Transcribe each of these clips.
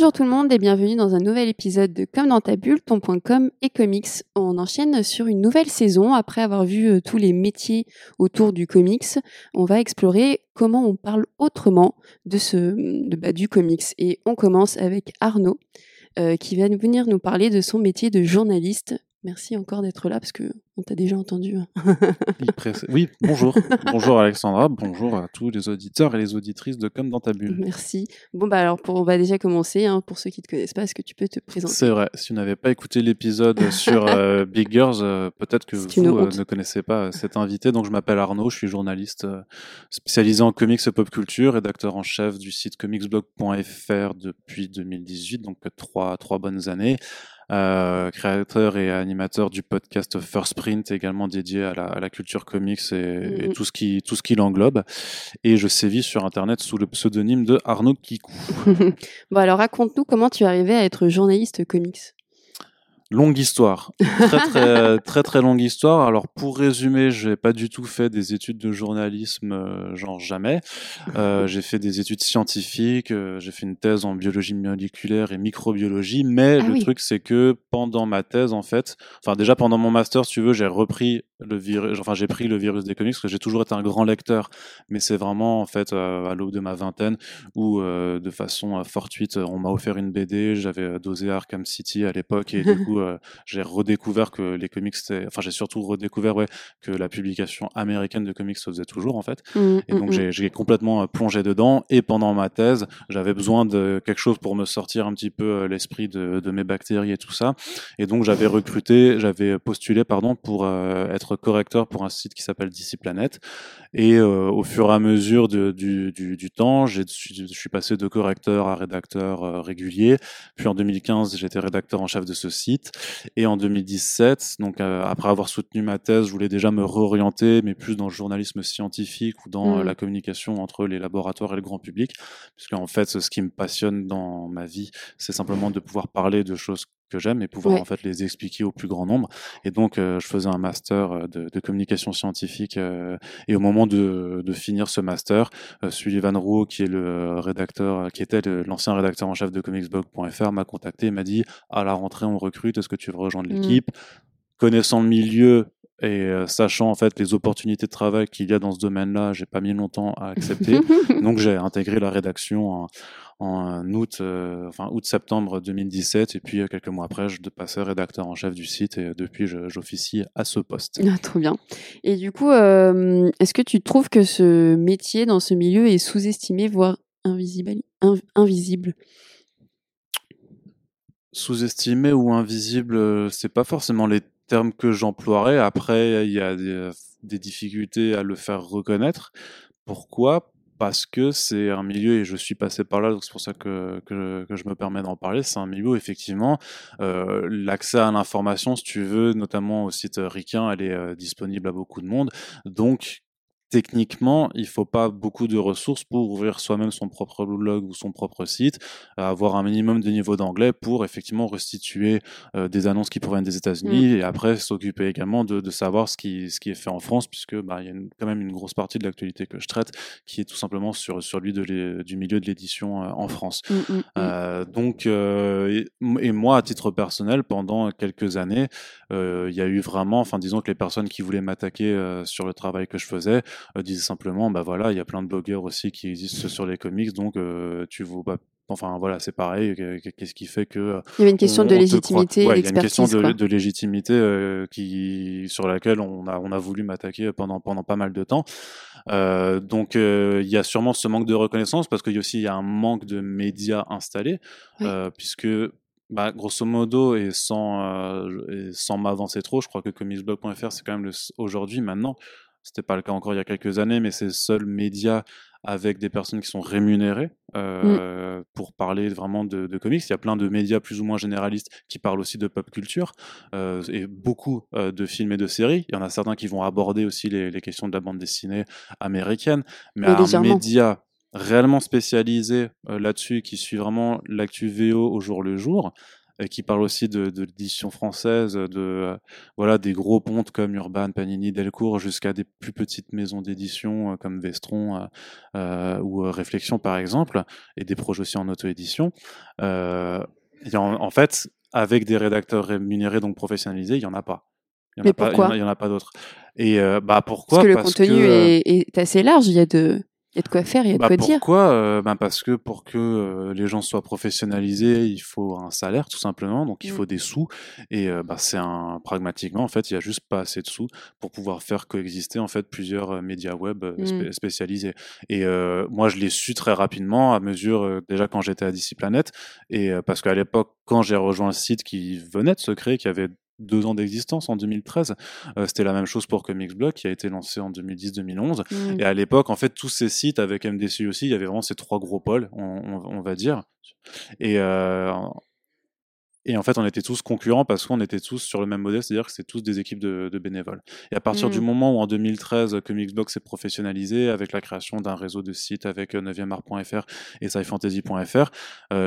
Bonjour tout le monde et bienvenue dans un nouvel épisode de Comme dans ta bulle, ton.com et comics. On enchaîne sur une nouvelle saison. Après avoir vu euh, tous les métiers autour du comics, on va explorer comment on parle autrement de ce, bah, du comics. Et on commence avec Arnaud, euh, qui va venir nous parler de son métier de journaliste. Merci encore d'être là parce que on t'a déjà entendu. hein. Oui, bonjour. bonjour Alexandra, bonjour à tous les auditeurs et les auditrices de Comme dans ta bulle. Merci. Bon bah alors pour, on va déjà commencer. hein. pour ceux qui te connaissent pas, est-ce que tu peux te présenter? C'est vrai, si vous n'avez pas écouté l'épisode sur euh, Big Girls, euh, peut-être que vous euh, ne connaissez pas cet invité. Donc je m'appelle Arnaud, je suis journaliste spécialisé en comics et pop culture, rédacteur en chef du site comicsblog.fr depuis 2018, donc trois, trois bonnes années. Euh, créateur et animateur du podcast First Print, également dédié à la, à la culture comics et, et Mhm. tout ce qui tout ce qui l'englobe. Et je sévis sur Internet sous le pseudonyme de Arnaud Kikou. Bon alors raconte-nous comment tu es arrivé à être journaliste comics. Longue histoire, très très très très longue histoire. Alors pour résumer, j'ai pas du tout fait des études de journalisme, euh, genre jamais. Euh, j'ai fait des études scientifiques, euh, j'ai fait une thèse en biologie moléculaire et microbiologie. Mais Ah le oui. truc c'est que pendant ma thèse en fait, enfin déjà pendant mon master, si tu veux, j'ai repris le virus, enfin j'ai pris le virus des comics parce que j'ai toujours été un grand lecteur. Mais c'est vraiment en fait euh, à l'aube de ma vingtaine où euh, de façon euh, fortuite, on m'a offert une BD. J'avais dosé Arkham City à l'époque et du coup euh, j'ai redécouvert que les comics, enfin j'ai surtout redécouvert ouais, que la publication américaine de comics se faisait toujours en fait. Mhm, Et donc mhm. j'ai- j'ai complètement plongé dedans. Et pendant ma thèse, j'avais besoin de quelque chose pour me sortir un petit peu l'esprit de, de mes bactéries et tout ça. Et donc j'avais recruté, j'avais postulé pardon pour euh, être correcteur pour un site qui s'appelle DC Planet. Et euh, au fur et à mesure de- du, du, du temps, j'ai- je suis- passé de correcteur à rédacteur euh, régulier. Puis en 2015, j'étais rédacteur en chef de ce site. Et en 2017, donc euh, après avoir soutenu ma thèse, je voulais déjà me réorienter, mais plus dans le journalisme scientifique ou dans Mhm. la communication entre les laboratoires et le grand public. Puisque en fait, ce qui me passionne dans ma vie, c'est simplement de pouvoir parler de choses que j'aime et pouvoir Ouais. en fait les expliquer au plus grand nombre. Et donc, euh, je faisais un master euh, de, de communication scientifique. euh, et au moment de, de finir ce master, euh, Sullivan Roux, qui est le rédacteur, qui était l'ancien rédacteur en chef de comicsblog.fr, m'a contacté et m'a dit à la rentrée, on recrute. Est-ce que tu veux rejoindre Mhm. l'équipe? Connaissant le milieu et euh, sachant en fait les opportunités de travail qu'il y a dans ce domaine-là, j'ai pas mis longtemps à accepter. Donc j'ai intégré la rédaction en, en août, euh, enfin août-septembre 2017, et puis euh, quelques mois après, je passais rédacteur en chef du site, et euh, depuis, j'officie à ce poste. Ah, trop bien. Et du coup, euh, est-ce que tu trouves que ce métier dans ce milieu est sous-estimé, voire invisible, in- invisible? Sous-estimé ou invisible, euh, c'est pas forcément les termes que j'emploierais. Après, il y a des, des difficultés à le faire reconnaître. Pourquoi? Parce que c'est un milieu, et je suis passé par là, donc c'est pour ça que, que, je me permets d'en parler, c'est un milieu où effectivement, euh, l'accès à l'information, si tu veux, notamment au site Ricain, elle est euh, disponible à beaucoup de monde. Donc, techniquement, il faut pas beaucoup de ressources pour ouvrir soi-même son propre blog ou son propre site, euh, avoir un minimum de niveau d'anglais pour effectivement restituer euh, des annonces qui proviennent des États-Unis et après s'occuper également de, de savoir ce qui, ce qui est fait en France, puisque bah, il y a une- quand même une grosse partie de l'actualité que je traite qui est tout simplement sur, sur lui de du milieu de l'édition euh, en France. Mm, mm, mm. Euh, donc, et, et moi, à titre personnel, pendant quelques années, il y a eu vraiment, enfin, disons que les personnes qui voulaient m'attaquer sur le travail que je faisais euh, disaient simplement, bah voilà, il y a plein de blogueurs aussi qui existent sur les comics, donc euh, tu vaux pas. Enfin voilà, c'est pareil. que- que- Qu'est-ce qui fait que Il y avait une question on- de légitimité, ouais, il y a une question de, légitimité euh, qui sur laquelle on a on a voulu m'attaquer pendant pendant pas mal de temps. Euh, donc euh, il y a sûrement ce manque de reconnaissance parce qu'il y a aussi il y a un manque de médias installés Oui. puisque bah, grosso modo et sans euh, et sans m'avancer trop, je crois que comicsblog.fr c'est quand même aujourd'hui maintenant c'était pas le cas encore il y a quelques années, mais c'est le seul média avec des personnes qui sont rémunérées euh, pour parler vraiment de, de comics. Il y a plein de médias plus ou moins généralistes qui parlent aussi de pop culture euh, et beaucoup euh, de films et de séries. Il y en a certains qui vont aborder aussi les, les questions de la bande dessinée américaine, mais un légèrement. média réellement spécialisé là-dessus qui suit vraiment l'actu VO au jour le jour. Qui parle aussi de, de l'édition française, de voilà des gros pontes comme Urban, Panini, Delcourt, jusqu'à des plus petites maisons d'édition comme Vestron ou Réflexion par exemple, et des projets aussi en auto-édition. en, en fait, avec des rédacteurs rémunérés donc professionnalisés, il y en a pas. Il y en a pas, il y en a, pas d'autres. Et bah pourquoi? Parce que le contenu est, est, assez large. Il y a de il y a de quoi faire, il y a de bah quoi dire. Pourquoi euh, bah Parce que pour que euh, les gens soient professionnalisés, il faut un salaire tout simplement, donc il mmh. faut des sous. Et euh, bah, c'est un pragmatiquement en fait, il y a juste pas assez de sous pour pouvoir faire coexister en fait plusieurs médias web mmh. spécialisés. Et moi, je l'ai su très rapidement à mesure déjà quand j'étais à DC Planet, et parce qu'à l'époque, quand j'ai rejoint le site qui venait de se créer, qui avait deux ans d'existence en 2013. Euh, c'était la même chose pour Comicsblog qui a été lancé en 2010-2011. Mmh. Et à l'époque, en fait, tous ces sites avec MDC aussi, il y avait vraiment ces trois gros pôles, on, va dire. Et, euh, et en fait, on était tous concurrents parce qu'on était tous sur le même modèle, c'est-à-dire que c'est tous des équipes de, bénévoles. Et à partir du mmh. moment où en 2013, Comicsblog s'est professionnalisé avec la création d'un réseau de sites avec 9eart.fr euh, et scifantasy.fr,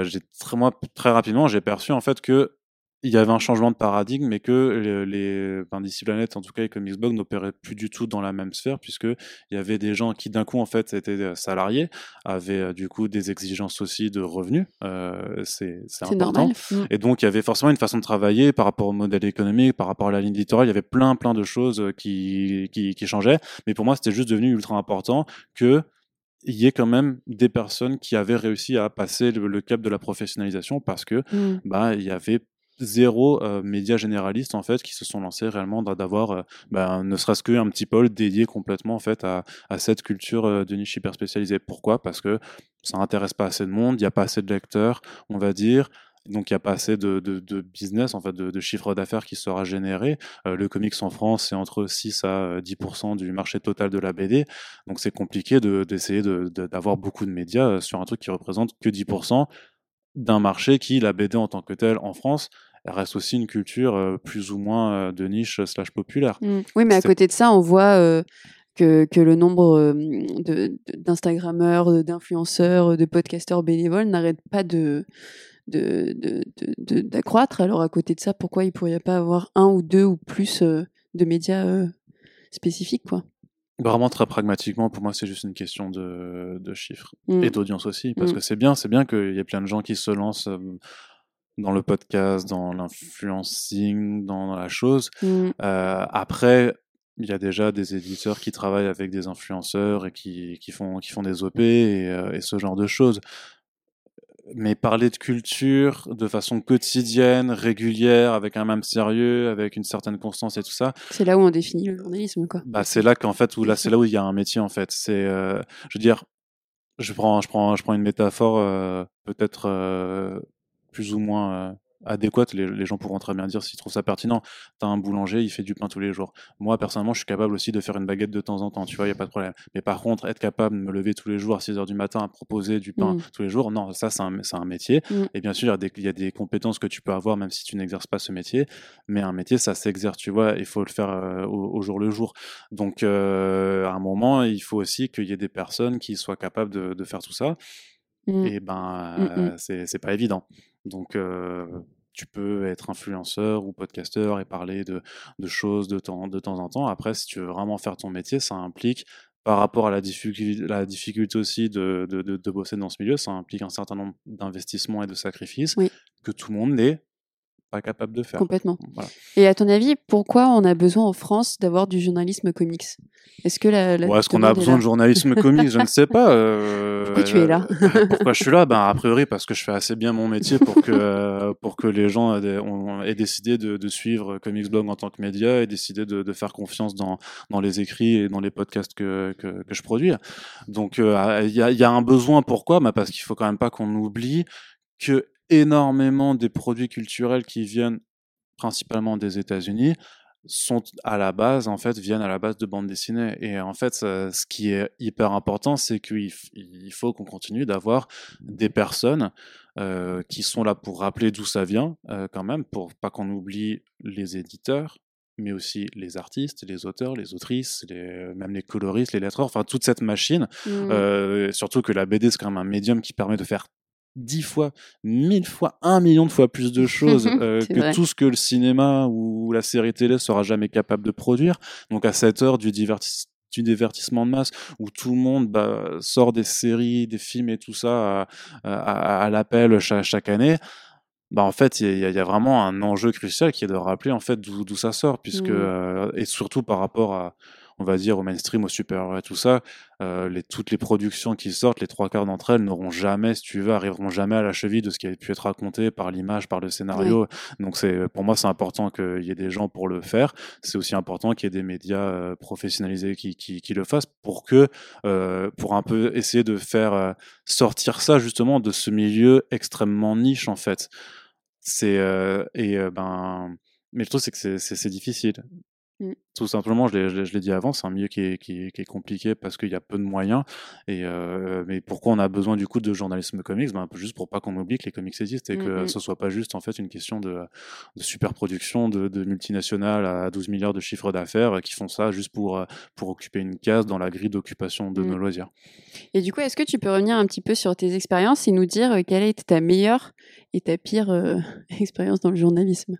j'ai très, moi, très rapidement, j'ai perçu en fait que il y avait un changement de paradigme, mais que les, les DC Planet, en tout cas, et Comicsblog n'opéraient plus du tout dans la même sphère, puisque il y avait des gens qui, d'un coup, en fait, étaient euh, salariés, avaient euh, du coup des exigences aussi de revenus. Euh, c'est important. Mm. Et donc, il y avait forcément une façon de travailler par rapport au modèle économique, par rapport à la ligne éditoriale. Il y avait plein, plein de choses qui, qui, qui changeaient. Mais pour moi, c'était juste devenu ultra important que il y ait quand même des personnes qui avaient réussi à passer le, cap de la professionnalisation parce que mm. bah il y avait zéro euh, média généraliste en fait qui se sont lancés réellement d'avoir euh, ben, ne serait-ce qu'un petit pôle dédié complètement en fait à, cette culture euh, de niche hyper spécialisée. Pourquoi? Parce que ça n'intéresse pas assez de monde, il n'y a pas assez de lecteurs, on va dire. Donc il n'y a pas assez de, business, en fait, de, chiffre d'affaires qui sera généré. le comics en France, c'est entre 6 à 10% du marché total de la BD. Donc c'est compliqué d'essayer d'avoir beaucoup de médias sur un truc qui représente que 10% d'un marché qui, la BD en tant que telle en France, reste aussi une culture euh, plus ou moins euh, de niche slash populaire. Mmh. Oui, mais à côté de ça, on voit euh, que, que, le nombre d'Instagrammeurs, d'influenceurs, de podcasteurs bénévoles n'arrête pas de d'accroître. Alors à côté de ça, pourquoi il ne pourrait pas avoir un ou deux ou plus de médias spécifiques quoi? Vraiment très pragmatiquement, pour moi, c'est juste une question de, de chiffres mmh. et d'audience aussi, parce mmh. que c'est bien, c'est bien qu'il y ait plein de gens qui se lancent dans le podcast, dans l'influencing, dans la chose. Mmh. Euh, après, il y a déjà des éditeurs qui travaillent avec des influenceurs et qui, qui, font, qui font des OP et, euh, et, ce genre de choses. Mais parler de culture de façon quotidienne, régulière, avec un même sérieux, avec une certaine constance et tout ça. C'est là où on définit le journalisme, quoi. Bah, c'est là qu'en fait, où là, c'est là où il y a un métier, en fait. C'est, euh, je veux dire, je prends, je prends, je prends une métaphore euh, peut-être euh, plus ou moins euh, adéquate, les, les, gens pourront très bien dire s'ils trouvent ça pertinent. T'as un boulanger, il fait du pain tous les jours. Moi, personnellement, je suis capable aussi de faire une baguette de temps en temps, tu vois, il n'y a pas de problème. Mais par contre, être capable de me lever tous les jours à 6 heures du matin à proposer du pain mmh. tous les jours, non, ça, c'est un, un, métier. Mmh. Et bien sûr, il y, a des, il y, a des compétences que tu peux avoir même si tu n'exerces pas ce métier. Mais un métier, ça s'exerce, tu vois, il faut le faire euh, au, jour le jour. Donc, euh, à un moment, il faut aussi qu'il y ait des personnes qui soient capables de, de faire tout ça. Mmh. Et ben, euh, c'est pas évident. Donc, euh, tu peux être influenceur ou podcasteur et parler de, de choses de temps, de temps en temps. Après, si tu veux vraiment faire ton métier, ça implique, par rapport à la difficulté, la difficulté aussi de, de, de, bosser dans ce milieu, ça implique un certain nombre d'investissements et de sacrifices que tout le monde n'est pas capable de faire. Complètement. Et à ton avis, pourquoi on a besoin en France d'avoir du journalisme comics? Est-ce que la, est-ce qu'on a besoin de journalisme comics? Je ne sais pas. Euh, pourquoi tu es là? euh, Pourquoi je suis là? Ben a priori parce que je fais assez bien mon métier pour que euh, pour que les gens aient, décidé de, de, suivre Comics Blog en tant que média et décidé de, de, faire confiance dans dans les écrits et dans les podcasts que que, que je produis. Donc il y, a, y a un besoin. Pourquoi? Ben parce qu'il faut quand même pas qu'on oublie que énormément des produits culturels qui viennent principalement des États-Unis sont à la base en fait viennent à la base de bande dessinée et en fait ce qui est hyper important c'est qu'il faut qu'on continue d'avoir des personnes euh, qui sont là pour rappeler d'où ça vient euh, quand même pour pas qu'on oublie les éditeurs mais aussi les artistes, les auteurs, les autrices, les, même les coloristes, les lettreurs, enfin toute cette machine. Mmh. Euh, surtout que la BD c'est quand même un médium qui permet de faire dix fois, mille fois, un million de fois plus de choses euh, que tout ce que le cinéma ou la série télé sera jamais capable de produire. Donc à cette heure du divertissement du divertissement de masse où tout le monde bah, sort des séries, des films et tout ça à, l'appel chaque, année. Bah en fait, il y, a vraiment un enjeu crucial qui est de rappeler en fait d'où ça sort, puisque mmh. euh, et surtout par rapport à, on va dire, au mainstream, au super tout ça, euh, les, toutes les productions qui sortent, les trois quarts d'entre elles n'auront jamais, si tu veux, arriveront jamais à la cheville de ce qui a pu être raconté par l'image, par le scénario. Donc c'est, pour moi, c'est important qu'il y ait des gens pour le faire. C'est aussi important qu'il y ait des médias euh, professionnalisés qui, qui, qui, le fassent pour que, euh, pour un peu essayer de faire sortir ça justement de ce milieu extrêmement niche en fait. C'est et ben, mais je trouve c'est que c'est difficile. Mmh. Tout simplement, je l'ai dit avant, c'est un milieu qui est, qui, qui est compliqué parce qu'il y a peu de moyens. Et euh, mais pourquoi on a besoin du coup de journalisme comics? Ben, Juste pour pas qu'on oublie que les comics existent et que mmh, mmh. ce soit pas juste en fait une question de, de superproduction de, de multinationales à 12 milliards de chiffres d'affaires qui font ça juste pour, euh, pour occuper une case dans la grille d'occupation de nos loisirs. Et du coup, est-ce que tu peux revenir un petit peu sur tes expériences et nous dire euh, quelle a été ta meilleure et ta pire expérience dans le journalisme?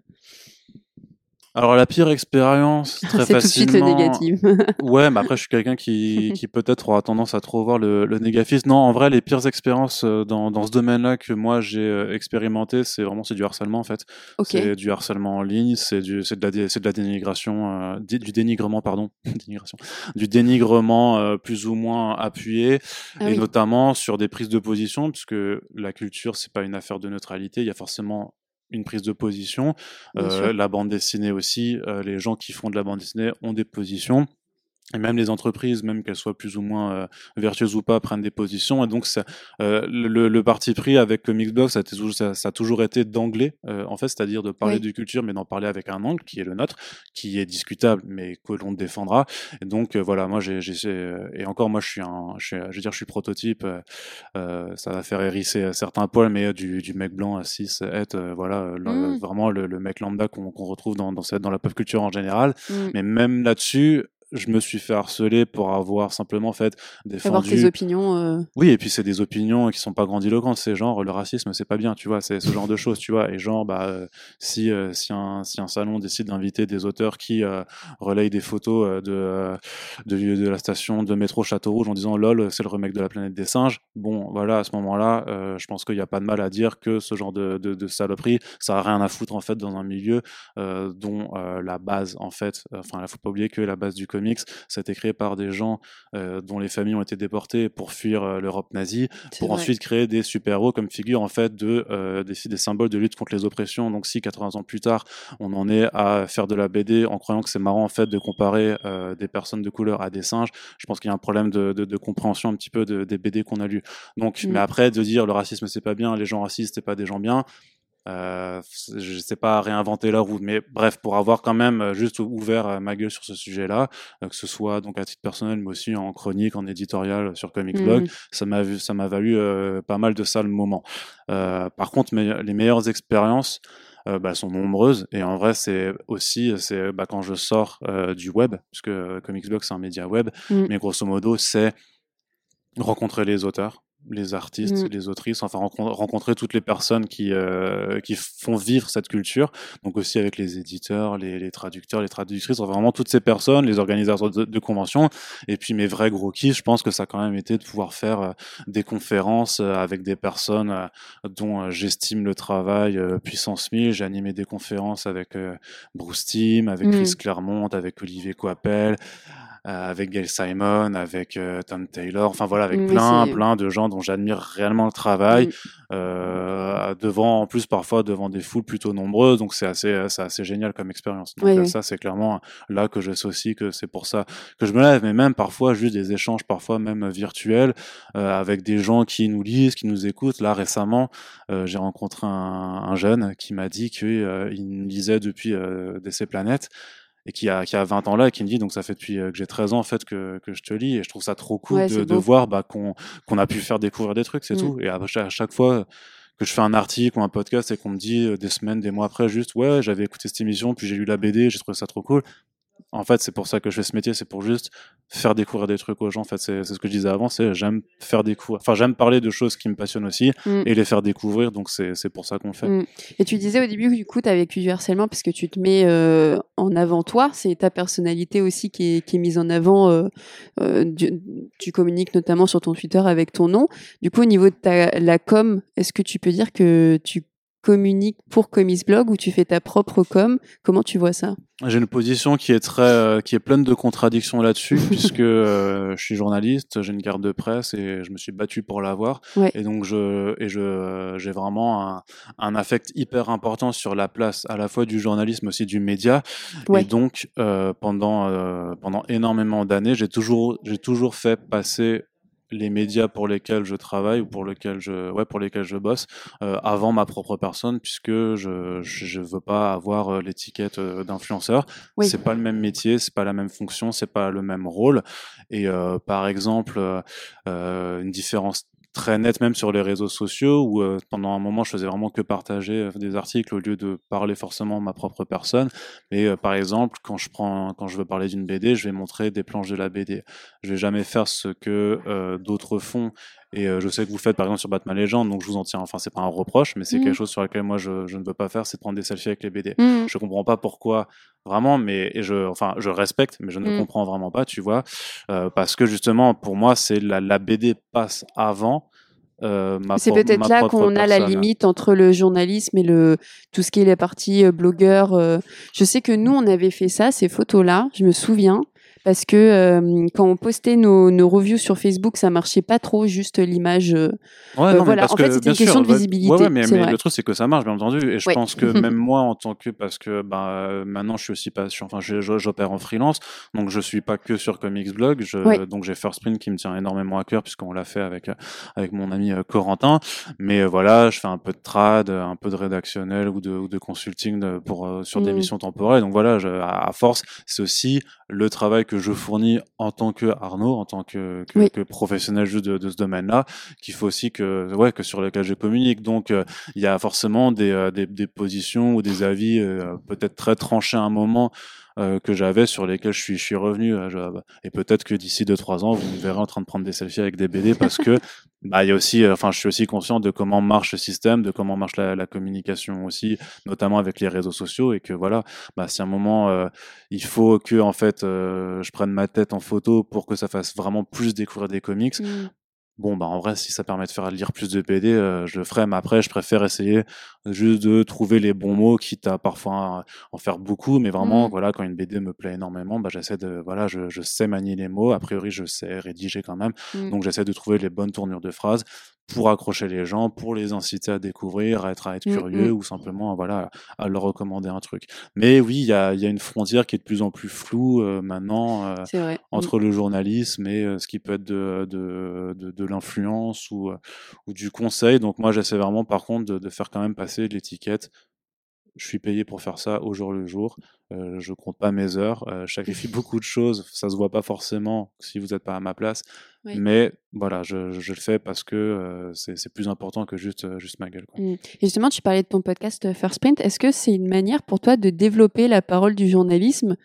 Alors la pire expérience, très C'est tout de suite le négatif. ouais, mais après je suis quelqu'un qui, qui peut-être aura tendance à trop voir le, le négatif. Non, en vrai, les pires expériences euh, dans, dans ce domaine-là que moi j'ai euh, expérimenté, c'est vraiment c'est du harcèlement en fait. C'est du harcèlement en ligne, c'est du c'est de la c'est de la dénigration, euh, du dénigrement pardon, dénigration, du dénigrement plus ou moins appuyé, ah et notamment sur des prises de position, puisque la culture c'est pas une affaire de neutralité, il y a forcément une prise de position. Euh, la bande dessinée aussi, euh, les gens qui font de la bande dessinée ont des positions et même les entreprises, même qu'elles soient plus ou moins euh, vertueuses ou pas, prennent des positions. Et donc, ça, euh, le, le, parti pris avec Comicsbox, ça, ça, ça a toujours été d'anglais, euh, en fait, c'est-à-dire de parler de culture, mais d'en parler avec un angle qui est le nôtre, qui est discutable, mais que l'on défendra. Et donc, voilà, moi, j'ai, et encore, moi, je suis un, je, suis, je veux dire, je suis prototype. ça va faire hérisser certains poils, mais du, du mec blanc à 6, être, voilà, mmh. vraiment le, le, mec lambda qu'on, retrouve dans, dans, cette, dans la pop culture en général. Mmh. Mais même là-dessus, je me suis fait harceler pour avoir simplement fait défendu. Avoir tes opinions. Euh... Oui, et puis c'est des opinions qui sont pas grandiloquentes. C'est genre le racisme, c'est pas bien, tu vois. C'est ce genre de choses, tu vois. Et genre, bah, euh, si euh, si un si un salon décide d'inviter des auteurs qui euh, relayent des photos de, de de la station de métro Château Rouge en disant lol, c'est le remake de la planète des singes. Bon, voilà, à ce moment-là, je pense qu'il n'y a pas de mal à dire que ce genre de de, de saloperie, ça a rien à foutre en fait dans un milieu dont la base en fait, enfin, il faut pas oublier que la base du comics, ça a été créé par des gens euh, dont les familles ont été déportées pour fuir euh, l'Europe nazie, pour ensuite créer des super-héros comme figure en fait de euh, des, des, symboles de lutte contre les oppressions. Donc si 80 ans plus tard, on en est à faire de la BD en croyant que c'est marrant en fait de comparer des personnes de couleur à des singes, je pense qu'il y a un problème de, de, de, compréhension un petit peu de, des BD qu'on a lus. Donc, mais mm. après de dire le racisme c'est pas bien, les gens racistes c'est pas des gens bien, euh, je sais pas réinventer la roue, mais bref, pour avoir quand même euh, juste ouvert euh, ma gueule sur ce sujet-là, euh, que ce soit donc à titre personnel, mais aussi en chronique, en éditorial sur Comic Blog, mmh. ça m'a ça m'a valu pas mal de sales moments. par contre, les meilleures expériences. bah, sont nombreuses et en vrai c'est aussi c'est bah, quand je sors du web puisque Comicsblog c'est un média web mmh. mais grosso modo c'est rencontrer les auteurs les artistes, mmh. les autrices, enfin rencontrer toutes les personnes qui euh, qui font vivre cette culture. Donc aussi avec les éditeurs, les, les traducteurs, les traductrices, enfin, vraiment toutes ces personnes, les organisateurs de, de, conventions. Et puis mes vrais gros kiffs, je pense que ça a quand même été de pouvoir faire euh, des conférences euh, avec des personnes euh, dont j'estime le travail puissance 1000. J'ai animé des conférences avec Bruce Timm, avec mmh. Chris Clermont, avec Olivier Coappel. Euh, avec Gail Simon, avec euh, Tom Taylor, enfin voilà, avec plein, plein de gens dont j'admire réellement le travail, euh, devant, en plus parfois devant des foules plutôt nombreuses, donc c'est assez, c'est assez génial comme expérience. Donc ça, c'est clairement là que aussi que c'est pour ça que je me lève, mais même parfois juste des échanges, parfois même virtuels, avec des gens qui nous lisent, qui nous écoutent. Là récemment, j'ai rencontré un, un, jeune qui m'a dit qu'il lisait depuis DC Planète et qui a, qui a 20 ans là et qui me dit donc ça fait depuis euh, que j'ai 13 ans en fait que, que je te lis et je trouve ça trop cool de, de, voir bah, qu'on qu'on a pu faire découvrir des trucs c'est mmh. tout et à, à, chaque fois que je fais un article ou un podcast et qu'on me dit euh, des semaines des mois après juste ouais j'avais écouté cette émission puis j'ai lu la BD j'ai trouvé ça trop cool en fait, c'est pour ça que je fais ce métier, c'est pour juste faire découvrir des trucs aux gens. En fait, c'est ce que je disais avant, c'est j'aime faire découvrir, enfin j'aime parler de choses qui me passionnent aussi mm. et les faire découvrir. Donc c'est pour ça qu'on fait. Mm. Et tu disais au début que du coup, tu as vécu du harcèlement parce que tu te mets euh, en avant toi, c'est ta personnalité aussi qui est, qui est mise en avant. Euh, euh, tu, communiques notamment sur ton Twitter avec ton nom. Du coup, au niveau de ta, la com, est-ce que tu peux dire que tu communiques pour Comics Blog ou tu fais ta propre com? Comment tu vois ça? J'ai une position qui est très, euh, qui est pleine de contradictions là-dessus, puisque euh, je suis journaliste, j'ai une carte de presse et je me suis battu pour l'avoir. Et donc je, et je, j'ai vraiment un, un, affect hyper important sur la place à la fois du journalisme aussi du média. Et donc euh, pendant, pendant énormément d'années, j'ai toujours, j'ai toujours fait passer les médias pour lesquels je travaille ou pour lesquels je, ouais, pour lesquels je bosse euh, avant ma propre personne, puisque je je veux pas avoir euh, l'étiquette euh, d'influenceur. Oui. C'est pas le même métier, c'est pas la même fonction, c'est pas le même rôle. Et par exemple, une différence très net même sur les réseaux sociaux où euh, pendant un moment je faisais vraiment que partager euh, des articles au lieu de parler forcément ma propre personne. Mais euh, par exemple quand je prends quand je veux parler d'une BD je vais montrer des planches de la BD je vais jamais faire ce que d'autres font et je sais que vous faites par exemple sur Batman Legend, donc je vous en tiens. Enfin, c'est pas un reproche, mais c'est mmh. quelque chose sur lequel moi je, je, ne veux pas faire, c'est prendre des selfies avec les BD. Mmh. Je comprends pas pourquoi vraiment, mais et je, enfin, je respecte, mais je ne mmh. comprends vraiment pas, tu vois, parce que justement pour moi c'est la, la BD passe avant euh, c'est peut-être là qu'on a la limite entre le journalisme et le tout ce qui est la partie euh, blogueur. Euh. Je sais que nous on avait fait ça, ces photos-là, je me souviens parce que euh, quand on postait nos, nos, reviews sur Facebook, ça marchait pas trop, juste l'image. Euh, ouais, euh, voilà. en fait, c'était une question de visibilité. Ouais, mais, mais le truc c'est que ça marche, bien entendu. Et je pense que même moi, en tant que, parce que bah, maintenant je suis aussi pas, enfin, j'opère en freelance, donc je suis pas que sur Comics Blog. Je, Donc j'ai First Print qui me tient énormément à cœur puisqu'on l'a fait avec avec mon ami Corentin. Mais voilà, je fais un peu de trad, un peu de rédactionnel ou de, ou de consulting pour sur des mm. missions temporelles. Donc voilà, je, à, force, c'est aussi le travail que je fournis en tant que Arnaud, en tant que, que, professionnel juste de, de ce domaine-là, qu'il faut aussi que, ouais, que sur lequel je communique. Donc, euh, il y a forcément des, euh, des, des, positions ou des avis euh, peut-être très tranchés à un moment euh, que j'avais sur lesquels je suis, je suis revenu. Euh, et peut-être que d'ici 2-3 ans, vous me verrez en train de prendre des selfies avec des BD parce que bah, il y a aussi, euh, enfin, je suis aussi conscient de comment marche le système, de comment marche la, la communication aussi, notamment avec les réseaux sociaux et que voilà, bah, si à un moment il faut que en fait je prenne ma tête en photo pour que ça fasse vraiment plus découvrir des comics, mmh. Bon, bah en vrai, si ça permet de faire lire plus de BD, euh, je le ferai. Mais après, je préfère essayer juste de trouver les bons mots, quitte à parfois en faire beaucoup. Mais vraiment, mmh. voilà, quand une BD me plaît énormément, bah j'essaie de, voilà, je, je, sais manier les mots. A priori, je sais rédiger quand même. Mmh. Donc, j'essaie de trouver les bonnes tournures de phrases pour accrocher les gens, pour les inciter à découvrir, à être, à être mmh, curieux mmh. ou simplement voilà, à leur recommander un truc. Mais oui, il y a, y a, une frontière qui est de plus en plus floue euh, maintenant euh, mmh. entre le journalisme et euh, ce qui peut être de, de, de, de l'influence ou, ou du conseil. Donc moi, j'essaie vraiment par contre de, de faire quand même passer l'étiquette je suis payé pour faire ça au jour le jour. Euh, je compte pas mes heures. Euh, je sacrifie beaucoup de choses. Ça se voit pas forcément si vous n'êtes pas à ma place. Mais voilà, je, je, le fais parce que euh, c'est plus important que juste, euh, juste ma gueule. Quoi. Mmh. Et justement, tu parlais de ton podcast euh, First Print. Est-ce que c'est une manière pour toi de développer la parole du journalisme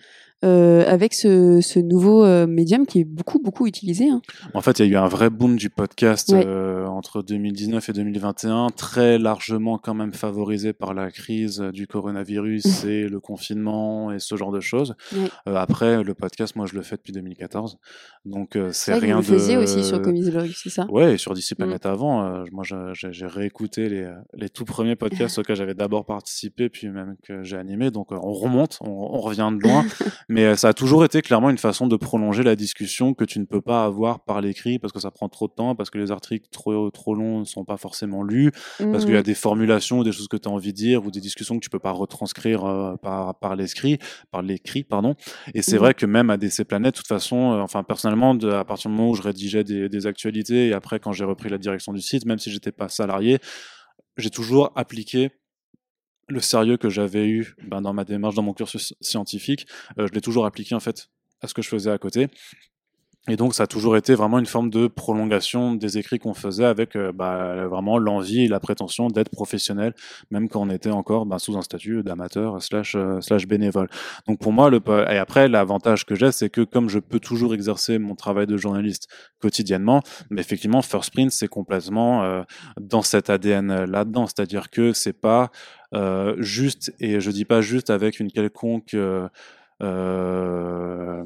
euh, avec ce, ce nouveau euh, médium qui est beaucoup beaucoup utilisé. Hein? En fait, il y a eu un vrai boom du podcast euh, entre 2019 et 2021, très largement quand même favorisé par la crise du coronavirus mmh. et le confinement et ce genre de choses. après, le podcast, moi, je le fais depuis 2014, donc c'est rien vous le de. aussi sur Comics Blog, c'est ça? Ouais, et sur Disciplanet mmh. avant. moi, j'ai réécouté les, les tout premiers podcasts auxquels j'avais d'abord participé, puis même que j'ai animé. Donc, on remonte, on, on revient de loin. Mais euh, ça a toujours été clairement une façon de prolonger la discussion que tu ne peux pas avoir par l'écrit parce que ça prend trop de temps, parce que les articles trop, trop longs ne sont pas forcément lus, parce qu'il y a mmh. des formulations ou des choses que tu as envie de dire ou des discussions que tu peux pas retranscrire euh, par, par l'écrit, par l'écrit, pardon. Et c'est mmh. vrai que même à DC Planète, de toute façon, euh, enfin, personnellement, de, à partir du moment où je rédigeais des, des actualités et après quand j'ai repris la direction du site, même si j'étais pas salarié, j'ai toujours appliqué le sérieux que j'avais eu ben, dans ma démarche, dans mon cursus scientifique, euh, je l'ai toujours appliqué en fait à ce que je faisais à côté. Et donc, ça a toujours été vraiment une forme de prolongation des écrits qu'on faisait avec euh, bah, vraiment l'envie et la prétention d'être professionnel, même quand on était encore bah, sous un statut d'amateur slash, euh, slash bénévole. Donc, pour moi, le, et après, l'avantage que j'ai, c'est que comme je peux toujours exercer mon travail de journaliste quotidiennement, mais effectivement, First Print, c'est complètement euh, dans cet ADN là-dedans. C'est-à-dire que c'est pas juste, et je dis pas juste avec une quelconque... Euh,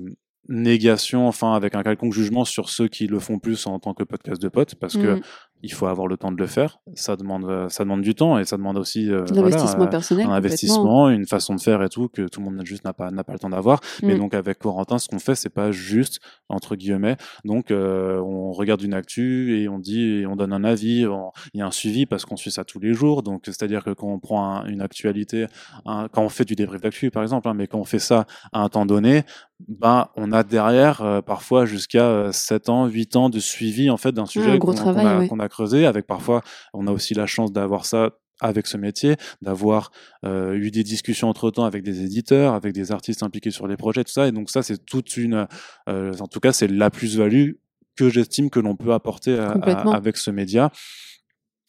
négation, enfin avec un quelconque jugement sur ceux qui le font plus en tant que podcast de potes, parce que mm il faut avoir le temps de le faire. Ça demande, euh, ça demande du temps et ça demande aussi euh, l'investissement euh, personnel, un investissement, une façon de faire et tout que tout le monde juste n'a pas n'a pas le temps d'avoir. Mais mm. donc avec Corentin, ce qu'on fait, c'est pas juste entre guillemets. Donc on regarde une actu et on dit et on donne un avis. Il y a un suivi parce qu'on suit ça tous les jours. Donc c'est-à-dire que quand on prend une actualité, quand on fait du débrief d'actu par exemple, hein, mais quand on fait ça à un temps donné, ben on a derrière parfois jusqu'à 7 ans, 8 ans de suivi en fait d'un sujet qu'on a, creuser. Avec parfois, on a aussi la chance d'avoir ça avec ce métier, d'avoir euh, eu des discussions entre temps avec des éditeurs, avec des artistes impliqués sur les projets, tout ça. Et donc ça, c'est toute une, euh, en tout cas, c'est la plus-value que j'estime que l'on peut apporter avec ce média.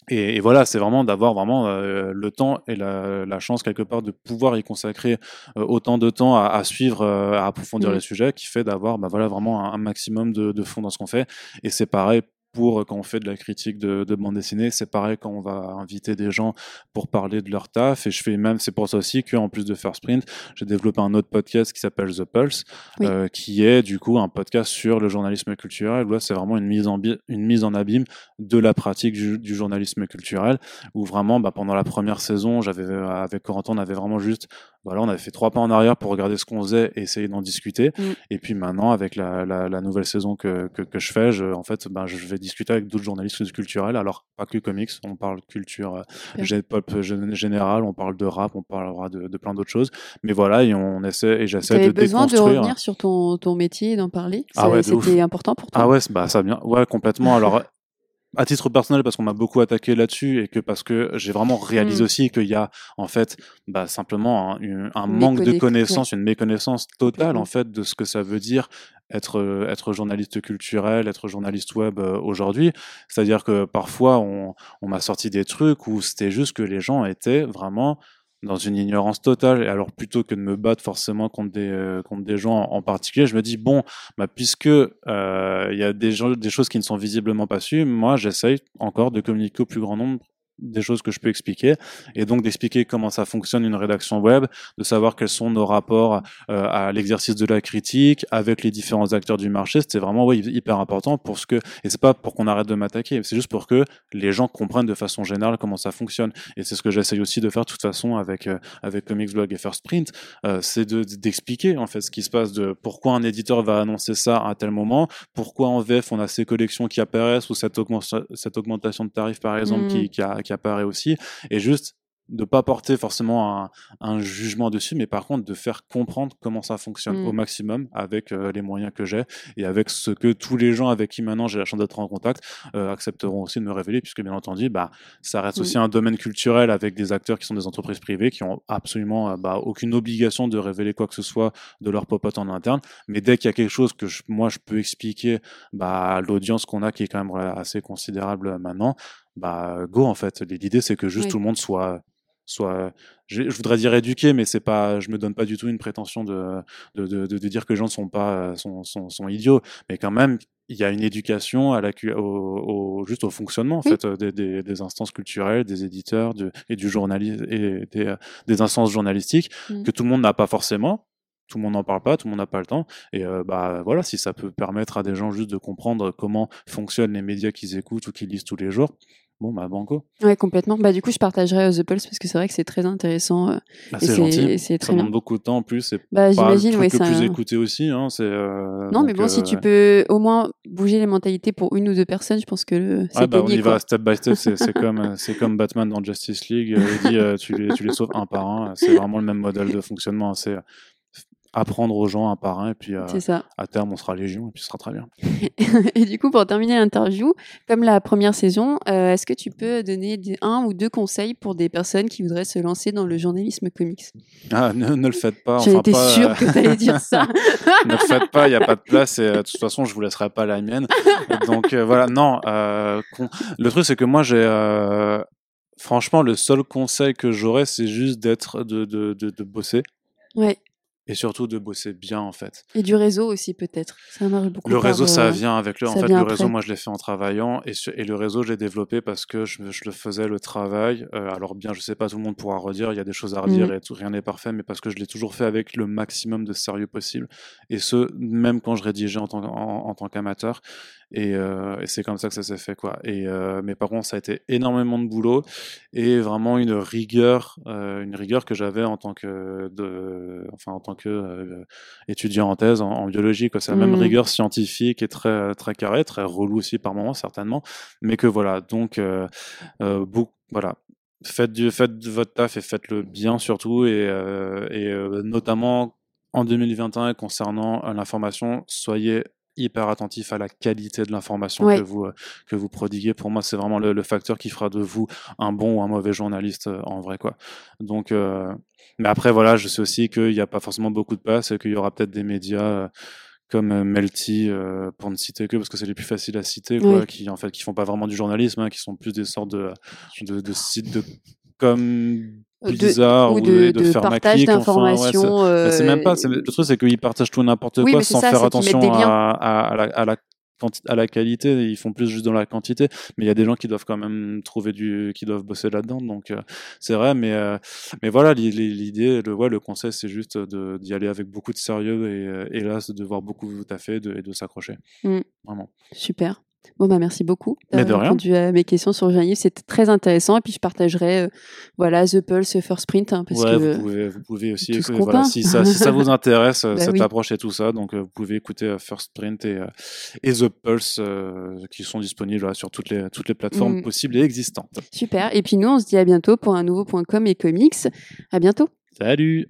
Et, voilà, c'est vraiment d'avoir vraiment euh, le temps et la, chance quelque part de pouvoir y consacrer autant de temps à, suivre, à approfondir les sujets, qui fait d'avoir bah voilà vraiment un, maximum de, de fond dans ce qu'on fait. Et c'est pareil pour euh, quand on fait de la critique de, de bande dessinée. C'est pareil quand on va inviter des gens pour parler de leur taf. Et je fais même, c'est pour ça aussi qu'en plus de First Print, j'ai développé un autre podcast qui s'appelle The Pulse, euh, qui est du coup un podcast sur le journalisme culturel. Là, c'est vraiment une mise en une mise en abîme de la pratique du, journalisme culturel, où vraiment, bah, pendant la première saison, j'avais avec Corentin, on avait vraiment juste voilà, on avait fait trois pas en arrière pour regarder ce qu'on faisait et essayer d'en discuter. Mm. Et puis maintenant, avec la, la, la nouvelle saison que, que, que, je fais, je, en fait, ben, je vais discuter avec d'autres journalistes culturels. Alors, pas que comics, on parle culture euh, pop générale, on parle de rap, on parlera de, de plein d'autres choses. Mais voilà, et on essaie et j'essaie de besoin de revenir sur ton, ton métier et d'en parler? Ah ouais, C'était important pour toi? Ah ouais, bah ça vient, ouais, complètement. Alors à titre personnel parce qu'on m'a beaucoup attaqué là-dessus et que parce que j'ai vraiment réalisé mm. aussi qu'il y a en fait bah, simplement un, un manque de connaissances, une méconnaissance totale en fait de ce que ça veut dire être être journaliste culturel, être journaliste web euh, aujourd'hui. C'est-à-dire que parfois on, on m'a sorti des trucs où c'était juste que les gens étaient vraiment dans une ignorance totale. Et alors, plutôt que de me battre forcément contre des, euh, contre des gens en, particulier, je me dis, bon, bah, puisque euh, il y a des, gens, des choses qui ne sont visiblement pas sues, moi, j'essaye encore de communiquer au plus grand nombre des choses que je peux expliquer et donc d'expliquer comment ça fonctionne une rédaction web, de savoir quels sont nos rapports euh, à l'exercice de la critique avec les différents acteurs du marché, c'était vraiment ouais, hyper important pour ce que et c'est pas pour qu'on arrête de m'attaquer, c'est juste pour que les gens comprennent de façon générale comment ça fonctionne et c'est ce que j'essaye aussi de faire de toute façon avec euh, avec Comics Blog et First Print, euh, c'est de d'expliquer en fait ce qui se passe de pourquoi un éditeur va annoncer ça à tel moment, pourquoi en VF on a ces collections qui apparaissent ou cette, cette augmentation de tarifs par exemple qui, mmh. qui a qui apparaît aussi, et juste de pas porter forcément un, jugement dessus, mais par contre de faire comprendre comment ça fonctionne au mm. maximum avec euh, les moyens que j'ai et avec ce que tous les gens avec qui maintenant j'ai la chance d'être en contact euh, accepteront aussi de me révéler, puisque bien entendu, bah, ça reste aussi un domaine culturel avec des acteurs qui sont des entreprises privées qui ont absolument euh, bah, aucune obligation de révéler quoi que ce soit de leur popote en interne, mais dès qu'il y a quelque chose que moi je peux expliquer bah, à l'audience qu'on a qui est quand même assez considérable maintenant, bah go en fait. L'idée c'est que juste tout le monde soit soit je, voudrais dire éduqué mais c'est pas je me donne pas du tout une prétention de de, de, de dire que les gens ne sont pas sont, sont, sont, idiots mais quand même il y a une éducation à la au, juste au fonctionnement en fait des, des, des, instances culturelles des éditeurs et du journalisme et des, des instances journalistiques mmh. que tout le monde n'a pas forcément tout le monde n'en parle pas, tout le monde n'a pas le temps. Et euh, bah voilà, si ça peut permettre à des gens juste de comprendre comment fonctionnent les médias qu'ils écoutent ou qu'ils lisent tous les jours, bon bah banco. Ouais, complètement. Bah du coup, je partagerai The Pulse parce que c'est vrai que c'est très intéressant. Euh, bah, c'est gentil. C'est très ça demande beaucoup de temps en plus. Bah, j'imagine, ouais, c'est le plus écouté aussi. Hein, c'est. Euh, non, mais bon, si tu peux au moins bouger les mentalités pour une ou deux personnes, je pense que c'est ouais, bah, on y va step by step. C'est comme c'est comme Batman dans Justice League. il dit tu les tu les sauves un par un. C'est vraiment le même modèle de fonctionnement. C'est apprendre aux gens un par un, et puis ça. à terme, on sera légion, et puis ce sera très bien. Et du coup, pour terminer l'interview, comme la première saison, euh, est-ce que tu peux donner un ou deux conseils pour des personnes qui voudraient se lancer dans le journalisme comics? Ah, ne, ne le faites pas. J'en enfin, étais pas, sûre euh, que tu allais dire ça. ne le faites pas, il n'y a pas de place et euh, de toute façon, je vous laisserai pas la mienne. Donc euh, voilà, non. euh, con- Le truc, c'est que moi, j'ai. euh, Franchement, le seul conseil que j'aurais, c'est juste d'être, de, de, de, de bosser ouais. Et surtout de bosser bien en fait. Et du réseau aussi, peut-être. Ça marche beaucoup. Le réseau, ça euh, vient avec le. En fait, le réseau, moi, je l'ai fait en travaillant et, ce- et le réseau, je l'ai développé parce que je, je le faisais le travail. Euh, alors bien, je sais pas, tout le monde pourra redire. Il y a des choses à redire Mhm. et tout, rien n'est parfait, mais parce que je l'ai toujours fait avec le maximum de sérieux possible. Et ce, même quand je rédigeais en tant, en, en tant qu'amateur. Et, euh, et c'est comme ça que ça s'est fait, quoi. Et euh, mais par contre, ça a été énormément de boulot et vraiment une rigueur, euh, une rigueur que j'avais en tant que, de, enfin en tant que étudiant en thèse en, en biologie. quoi. C'est la même Mhm. rigueur scientifique et très très carré, très relou aussi par moments certainement, mais que voilà. Donc beaucoup, voilà. Faites du, faites votre taf et faites-le bien surtout et, euh, et euh, notamment en 2021 concernant l'information, soyez hyper attentif à la qualité de l'information Ouais. que vous euh, que vous prodiguez. Pour moi, c'est vraiment le, le facteur qui fera de vous un bon ou un mauvais journaliste euh, en vrai quoi. Donc, euh, mais après voilà, je sais aussi qu'il n'y a pas forcément beaucoup de place et qu'il y aura peut-être des médias euh, comme Melty euh, pour ne citer que parce que c'est les plus faciles à citer quoi, qui en fait qui font pas vraiment du journalisme, hein, qui sont plus des sortes de de, de sites de comme de- bizarres ou de, de, de faire partage clique, enfin, ouais, c'est- d'informations. mais c'est même pas. euh, Le truc, c'est qu'ils partagent tout n'importe quoi sans ça, faire attention à, à- à la, à, la, quanti- à la qualité. Ils font plus juste dans la quantité. Mais il y a des gens qui doivent quand même trouver du, qui doivent bosser là-dedans. Donc euh, c'est vrai. Mais euh, mais voilà, l'i- l'i- l'idée, le ouais, le conseil, c'est juste d'y aller avec beaucoup de sérieux et, euh, c'est de voir beaucoup taffer de, et de s'accrocher. Mm. Vraiment. Super. Bon, bah, merci beaucoup d'avoir répondu à mes questions sur journalisme. C'était très intéressant. Et puis, je partagerai euh, voilà, The Pulse First Sprint. hein, parce ouais, que... vous pouvez, vous pouvez aussi écouter- voilà, si ça, si ça vous intéresse euh, Bah cette oui. approche et tout ça, donc euh, vous pouvez écouter First Print et, et The Pulse euh, qui sont disponibles voilà, sur toutes les toutes les plateformes Mm. possibles et existantes. Super. Et puis, nous, on se dit à bientôt pour un nouveau point com et comics. À bientôt. Salut.